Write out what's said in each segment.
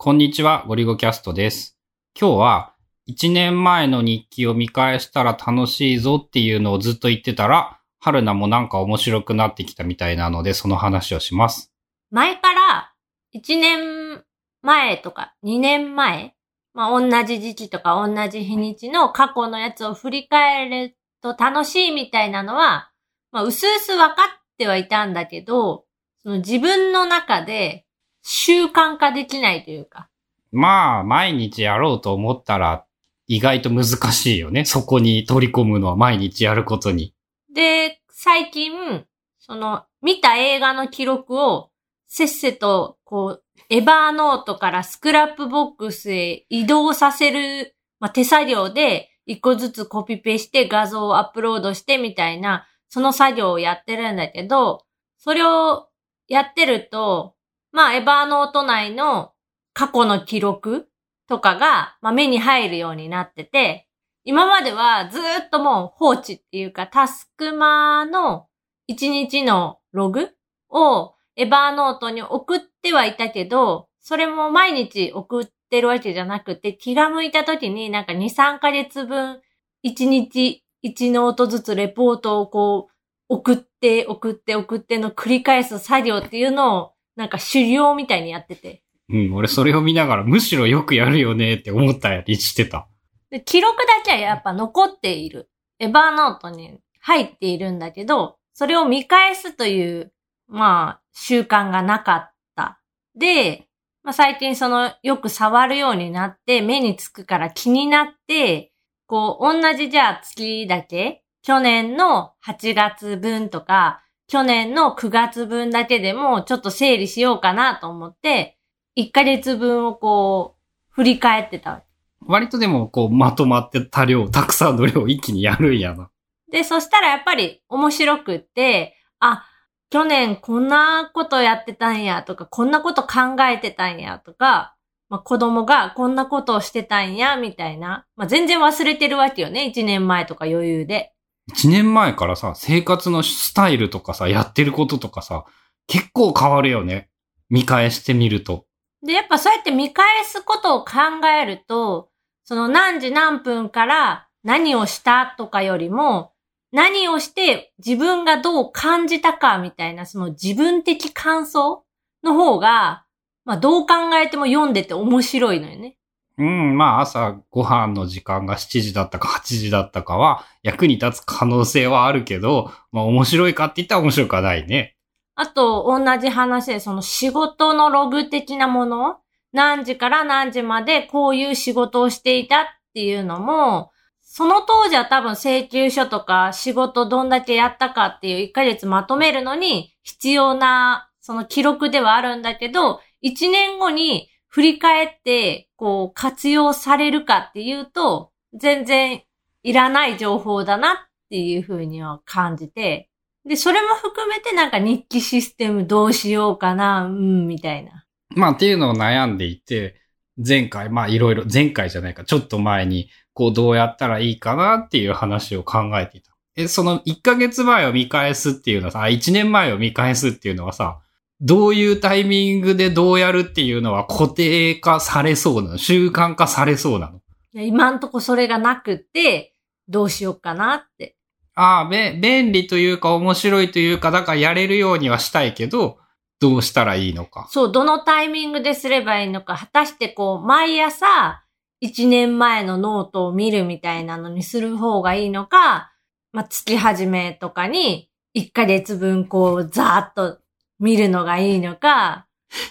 こんにちは、ゴリゴキャストです。今日は、1年前の日記を見返したら楽しいぞっていうのをずっと言ってたら、春菜もなんか面白くなってきたみたいなので、その話をします。前から、1年前とか2年前、まあ同じ時期とか同じ日にちの過去のやつを振り返ると楽しいみたいなのは、まあ薄々分かってはいたんだけど、その自分の中で習慣化できないというか、まあ、毎日やろうと思ったら、意外と難しいよね。そこに取り込むのは毎日やることに。で、最近、その、見た映画の記録を、せっせと、こう、エバーノートからスクラップボックスへ移動させる、まあ、手作業で、一個ずつコピペして画像をアップロードしてみたいな、その作業をやってるんだけど、それをやってると、まあ、エバーノート内の過去の記録とかが、まあ、目に入るようになってて、今まではずっともう放置っていうか、タスクマの1日のログをエバーノートに送ってはいたけど、それも毎日送ってるわけじゃなくて、気が向いた時になんか2、3ヶ月分、1日1ノートずつレポートをこう、送って、送って、送っての繰り返す作業っていうのを、なんか狩猟みたいにやってて。うん、俺それを見ながら、むしろよくやるよねって思ったりしてた。で、記録だけはやっぱ残っている。エバーノートに入っているんだけど、それを見返すという、まあ、習慣がなかった。で、まあ最近その、よく触るようになって、目につくから気になって、こう、同じじゃあ月だけ、去年の8月分とか、去年の9月分だけでもちょっと整理しようかなと思って、1ヶ月分をこう、振り返ってた割とでも、こう、まとまってた量、たくさんの量を一気にやるんやな。で、そしたらやっぱり面白くって、あ、去年こんなことやってたんやとか、こんなこと考えてたんやとか、まあ、子供がこんなことをしてたんや、みたいな。まあ、全然忘れてるわけよね。1年前とか余裕で。一年前からさ、生活のスタイルとかさ、やってることとかさ、結構変わるよね。見返してみると。で、やっぱそうやって見返すことを考えると、その何時何分から何をしたとかよりも、何をして自分がどう感じたかみたいな、その自分的感想の方が、まあどう考えても読んでて面白いのよね。うん、まあ朝ご飯の時間が7時だったか8時だったかは役に立つ可能性はあるけど、まあ面白いかって言ったら面白くはないね。あと、同じ話で、その仕事のログ的なもの、何時から何時までこういう仕事をしていたっていうのも、その当時は多分請求書とか仕事どんだけやったかっていう1ヶ月まとめるのに必要なその記録ではあるんだけど、1年後に振り返ってこう活用されるかっていうと、全然いらない情報だなっていうふうには感じて、で、それも含めてなんか日記システムどうしようかな、うん、みたいな。まあっていうのを悩んでいて、前回、まあいろいろ、前回じゃないか、ちょっと前に、こうどうやったらいいかなっていう話を考えていた。え、その1ヶ月前を見返すっていうのはさ、1年前を見返すっていうのはさ、どういうタイミングでどうやるっていうのは固定化されそうなの？習慣化されそうなの？いや今んとこそれがなくって、どうしようかなって。ああ、べ、便利というか面白いというか、だからやれるようにはしたいけど、どうしたらいいのか？そう、どのタイミングですればいいのか、果たしてこう、毎朝、一年前のノートを見るみたいなのにする方がいいのか、まあ、月始めとかに、一ヶ月分こう、ざーっと見るのがいいのか、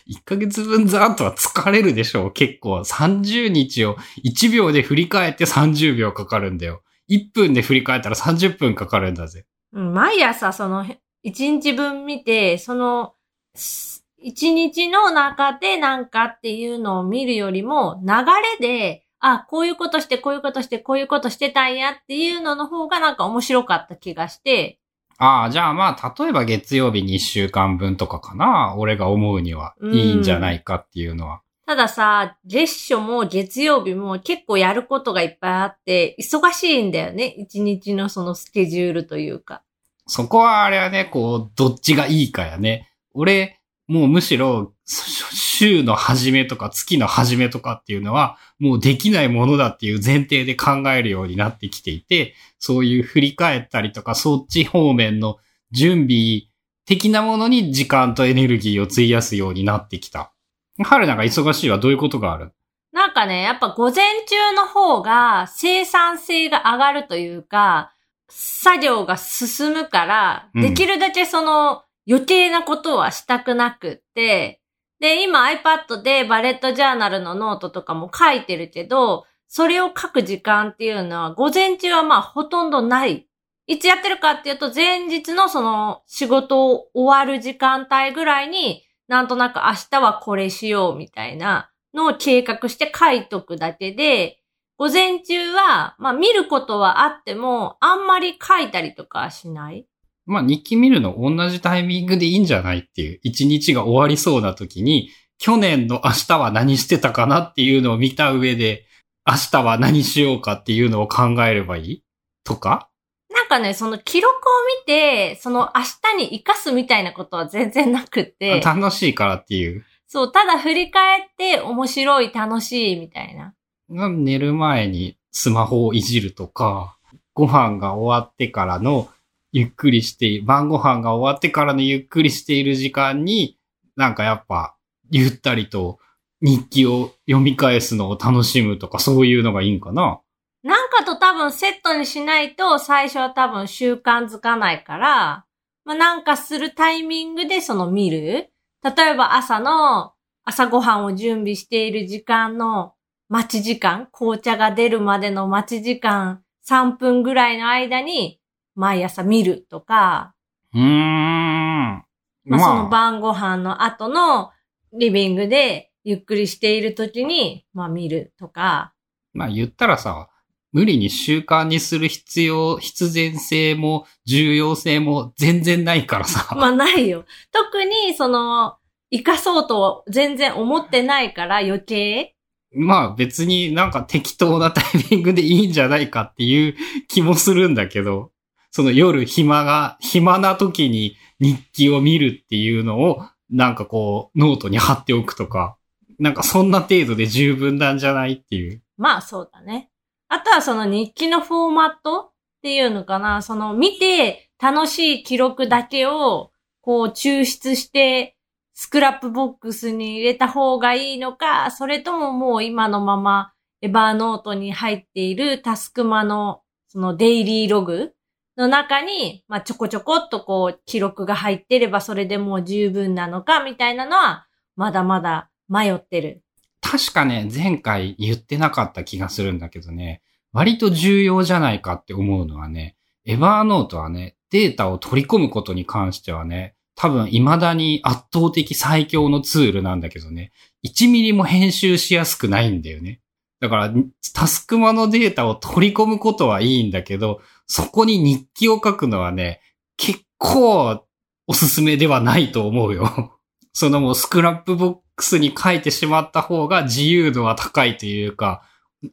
1ヶ月分ざーっとは疲れるでしょう。結構。30日を1秒で振り返って30秒かかるんだよ。1分で振り返ったら30分かかるんだぜ。うん毎朝その、一日分見て、その、す一日の中でなんかっていうのを見るよりも、流れで、あ、こういうことして、こういうことして、こういうことしてたんやっていうのの方がなんか面白かった気がして、ああ、じゃあまあ、例えば月曜日に1週間分とかかな。俺が思うには。いいんじゃないかっていうのは。たださ、月初も月曜日も結構やることがいっぱいあって、忙しいんだよね。一日のそのスケジュールというか。そこはあれはね、こう、どっちがいいかやね。俺、もうむしろ、週の初めとか月の初めとかっていうのは、もうできないものだっていう前提で考えるようになってきていて、そういう振り返ったりとか、そっち方面の準備的なものに時間とエネルギーを費やすようになってきた。昼間が忙しいはどういうことがある？なんかね、やっぱ午前中の方が生産性が上がるというか、作業が進むから、できるだけその余計なことはしたくなくって、で、今 iPad でバレットジャーナルのノートとかも書いてるけど、それを書く時間っていうのは午前中はまあほとんどない。いつやってるかっていうと前日のその仕事を終わる時間帯ぐらいになんとなく明日はこれしようみたいなのを計画して書いとくだけで、午前中は、まあ見ることはあっても、あんまり書いたりとかしないまあ日記見るの同じタイミングでいいんじゃないっていう、一日が終わりそうな時に、去年の明日は何してたかなっていうのを見た上で、明日は何しようかっていうのを考えればいい？とか？なんかね、その記録を見て、その明日に活かすみたいなことは全然なくて。楽しいからっていう。そう、ただ振り返って面白い、楽しいみたいな。寝る前にスマホをいじるとか、ご飯が終わってからのゆっくりして、晩ご飯が終わってからのゆっくりしている時間に、なんかやっぱ、ゆったりと日記を読み返すのを楽しむとか、そういうのがいいんかな？なんかと多分セットにしないと最初は多分習慣づかないから、まあなんかするタイミングでその見る。例えば朝の朝ごはんを準備している時間の待ち時間、紅茶が出るまでの待ち時間3分ぐらいの間に毎朝見るとか、うーん。まあ、その晩ご飯の後のリビングでゆっくりしている時に、まあ見るとか。まあ言ったらさ、無理に習慣にする必要、必然性も重要性も全然ないからさ。まあないよ。特にその、生かそうと全然思ってないから余計。まあ別になんか適当なタイミングでいいんじゃないかっていう気もするんだけど。その夜暇が、暇な時に日記を見るっていうのを、なんかこう、ノートに貼っておくとか、なんかそんな程度で十分なんじゃないっていう。まあそうだね。あとはその日記のフォーマットっていうのかな。その見て楽しい記録だけをこう抽出してスクラップボックスに入れた方がいいのか、それとももう今のままエバーノートに入っているタスクマのそのデイリーログの中に、まあ、ちょこちょこっとこう、記録が入ってればそれでもう十分なのか、みたいなのは、まだまだ迷ってる。確かね、前回言ってなかった気がするんだけどね、割と重要じゃないかって思うのはね、エバーノートはね、データを取り込むことに関してはね、多分未だに圧倒的最強のツールなんだけどね、1ミリも編集しやすくないんだよね。だから、タスクマのデータを取り込むことはいいんだけど、そこに日記を書くのはね、結構おすすめではないと思うよ。そのもう Scrapbox に書いてしまった方が自由度は高いというか、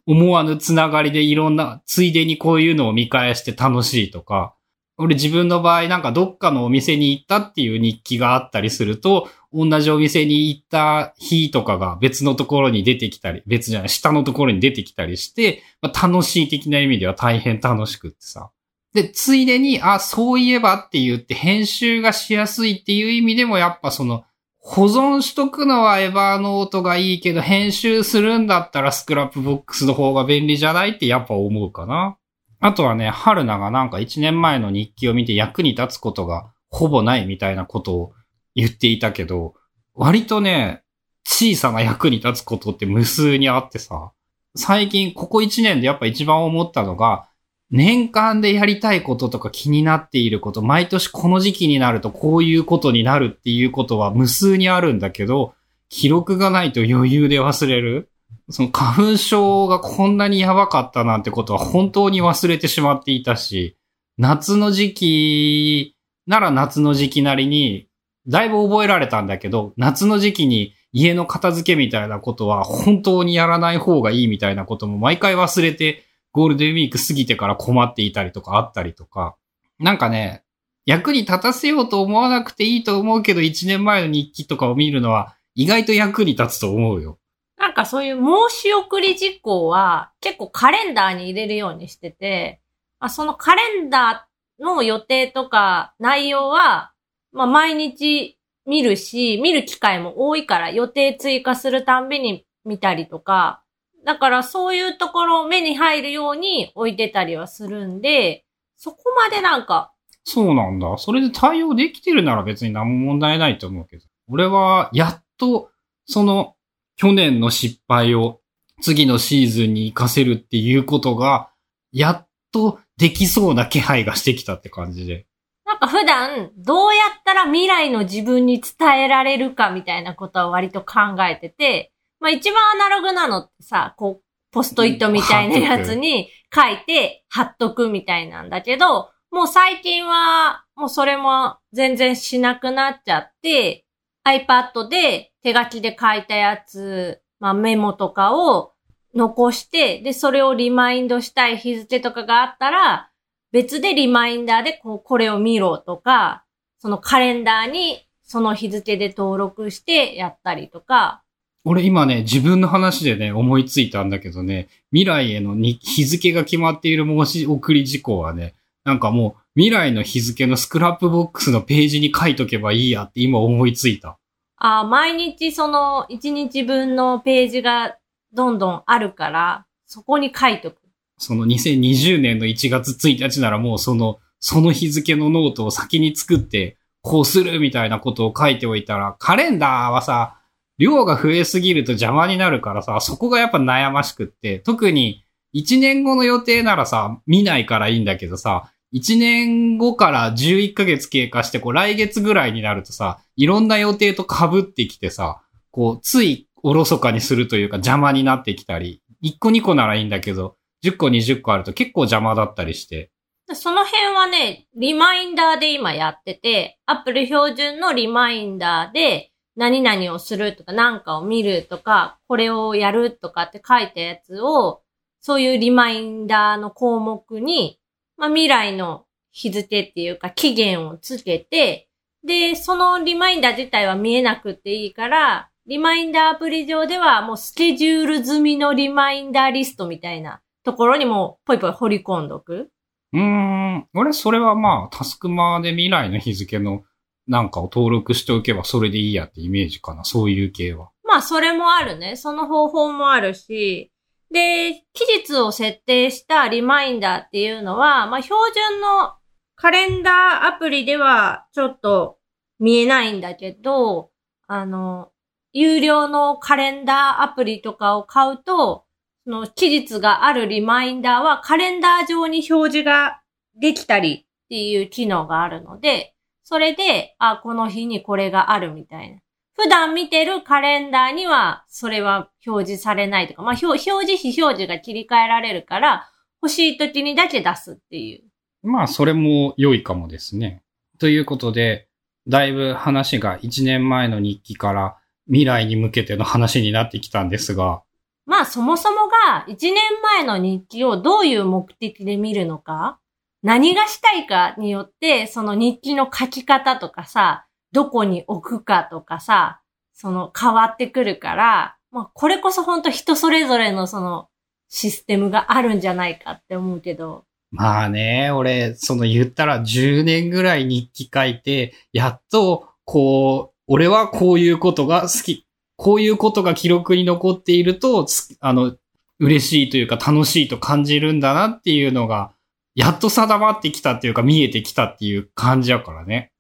思わぬつながりでいろんな、ついでにこういうのを見返して楽しいとか、俺自分の場合なんかどっかのお店に行ったっていう日記があったりすると、同じお店に行った日とかが別のところに出てきたり、別じゃない、下のところに出てきたりして、まあ、楽しい的な意味では大変楽しくってさ。で、ついでに、あ、そういえばって言って編集がしやすいっていう意味でもやっぱその、保存しとくのは Evernote がいいけど、編集するんだったら Scrapbox の方が便利じゃないってやっぱ思うかな。あとはね、春菜がなんか1年前の日記を見て役に立つことがほぼないみたいなことを言っていたけど、割とね、小さな役に立つことって無数にあってさ、最近ここ1年でやっぱ一番思ったのが、年間でやりたいこととか気になっていること、毎年この時期になるとこういうことになるっていうことは無数にあるんだけど、記録がないと余裕で忘れる。その花粉症がこんなにやばかったなんてことは本当に忘れてしまっていたし、夏の時期なら夏の時期なりにだいぶ覚えられたんだけど、夏の時期に家の片付けみたいなことは本当にやらない方がいいみたいなことも毎回忘れて、ゴールデンウィーク過ぎてから困っていたりとかあったりとか、なんかね、役に立たせようと思わなくていいと思うけど、1年前の日記とかを見るのは意外と役に立つと思うよ。なんかそういう申し送り事項は結構カレンダーに入れるようにしてて、あそのカレンダーの予定とか内容は、まあ毎日見るし、見る機会も多いから予定追加するたんびに見たりとか、だからそういうところを目に入るように置いてたりはするんで、そこまでなんか。そうなんだ。それで対応できてるなら別に何も問題ないと思うけど。俺はやっとその去年の失敗を次のシーズンに活かせるっていうことが、やっとできそうな気配がしてきたって感じで。なんか普段、どうやったら未来の自分に伝えられるかみたいなことは割と考えてて、まあ一番アナログなのってさ、こう、ポストイットみたいなやつに書いて貼っとくみたいなんだけど、もう最近は、もうそれも全然しなくなっちゃって、iPad で手書きで書いたやつ、まあメモとかを残して、で、それをリマインドしたい日付とかがあったら、別でリマインダーでこう、これを見ろとか、そのカレンダーにその日付で登録してやったりとか。俺今ね、自分の話でね、思いついたんだけどね、未来への日付が決まっている申し送り事項はね、なんかもう未来の日付の Scrapbox のページに書いとけばいいやって今思いついた。あ毎日その1日分のページがどんどんあるから、そこに書いとく。その2020年の1月1日ならもうその、その日付のノートを先に作って、こうするみたいなことを書いておいたら、カレンダーはさ、量が増えすぎると邪魔になるからさ、そこがやっぱ悩ましくって、特に1年後の予定ならさ、見ないからいいんだけどさ、1年後から11ヶ月経過して、こう来月ぐらいになるとさ、いろんな予定と被ってきてさ、こう、ついおろそかにするというか邪魔になってきたり、1個2個ならいいんだけど、10個20個あると結構邪魔だったりして。その辺はね、リマインダーで今やってて、Apple 標準のリマインダーで、何々をするとか、何かを見るとか、これをやるとかって書いたやつを、そういうリマインダーの項目に、まあ、未来の日付っていうか期限をつけて、で、そのリマインダー自体は見えなくていいから、リマインダーアプリ上ではもうスケジュール済みのリマインダーリストみたいなところにもぽいぽい掘り込んどく。うーん。俺それはまあタスクマーで未来の日付のなんかを登録しておけばそれでいいやってイメージかな。そういう系は。まあそれもあるね。その方法もあるし。で、期日を設定したリマインダーっていうのは、まあ標準のカレンダーアプリではちょっと見えないんだけど、あの、有料のカレンダーアプリとかを買うと、その期日があるリマインダーはカレンダー上に表示ができたりっていう機能があるので、それで、あ、この日にこれがあるみたいな。普段見てるカレンダーには、それは表示されないとか、まあ、表示非表示が切り替えられるから、欲しい時にだけ出すっていう。まあ、それも良いかもですね。ということで、だいぶ話が1年前の日記から未来に向けての話になってきたんですが。まあそもそもが1年前の日記をどういう目的で見るのか、何がしたいかによって、その日記の書き方とかさ、どこに置くかとかさ、その変わってくるから、まあこれこそ本当人それぞれのそのシステムがあるんじゃないかって思うけど。まあね、俺、その言ったら10年ぐらい日記書いて、やっと、こう、俺はこういうことが好き。こういうことが記録に残っていると、あの、嬉しいというか楽しいと感じるんだなっていうのが、やっと定まってきたっていうか見えてきたっていう感じやからね。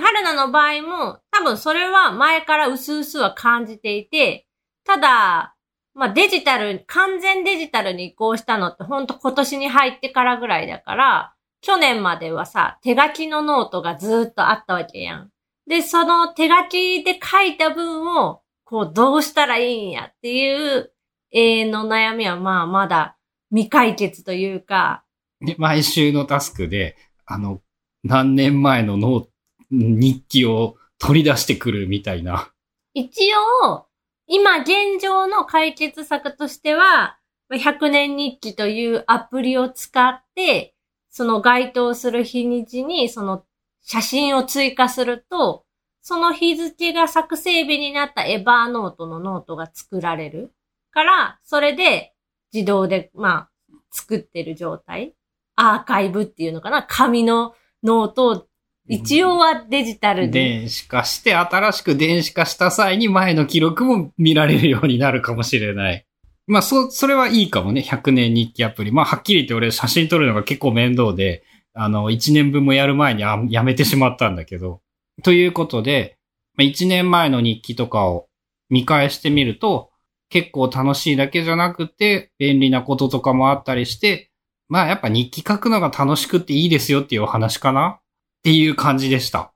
春菜の場合も、多分それは前から薄々は感じていて、ただ、まあデジタル、完全デジタルに移行したのってほんと今年に入ってからぐらいだから、去年まではさ、手書きのノートがずっとあったわけやん。で、その手書きで書いた文を、こう、どうしたらいいんやっていう永遠の悩みは、まあ、まだ未解決というか。で、毎週のタスクで、あの、何年前のノート日記を取り出してくるみたいな。一応、今現状の解決策としては、100年日記というアプリを使って、その該当する日にちに、その写真を追加すると、その日付が作成日になった Evernote のノートが作られるから、それで自動で、まあ、作ってる状態。アーカイブっていうのかな？紙のノートを一応はデジタルで。電子化して、新しく電子化した際に前の記録も見られるようになるかもしれない。まあ、そ、それはいいかもね。100年日記アプリ。まあ、はっきり言って俺写真撮るのが結構面倒で、あの、1年分もやる前にやめてしまったんだけど。ということで、1年前の日記とかを見返してみると、結構楽しいだけじゃなくて、便利なこととかもあったりして、まあやっぱ日記書くのが楽しくていいですよっていうお話かなっていう感じでした。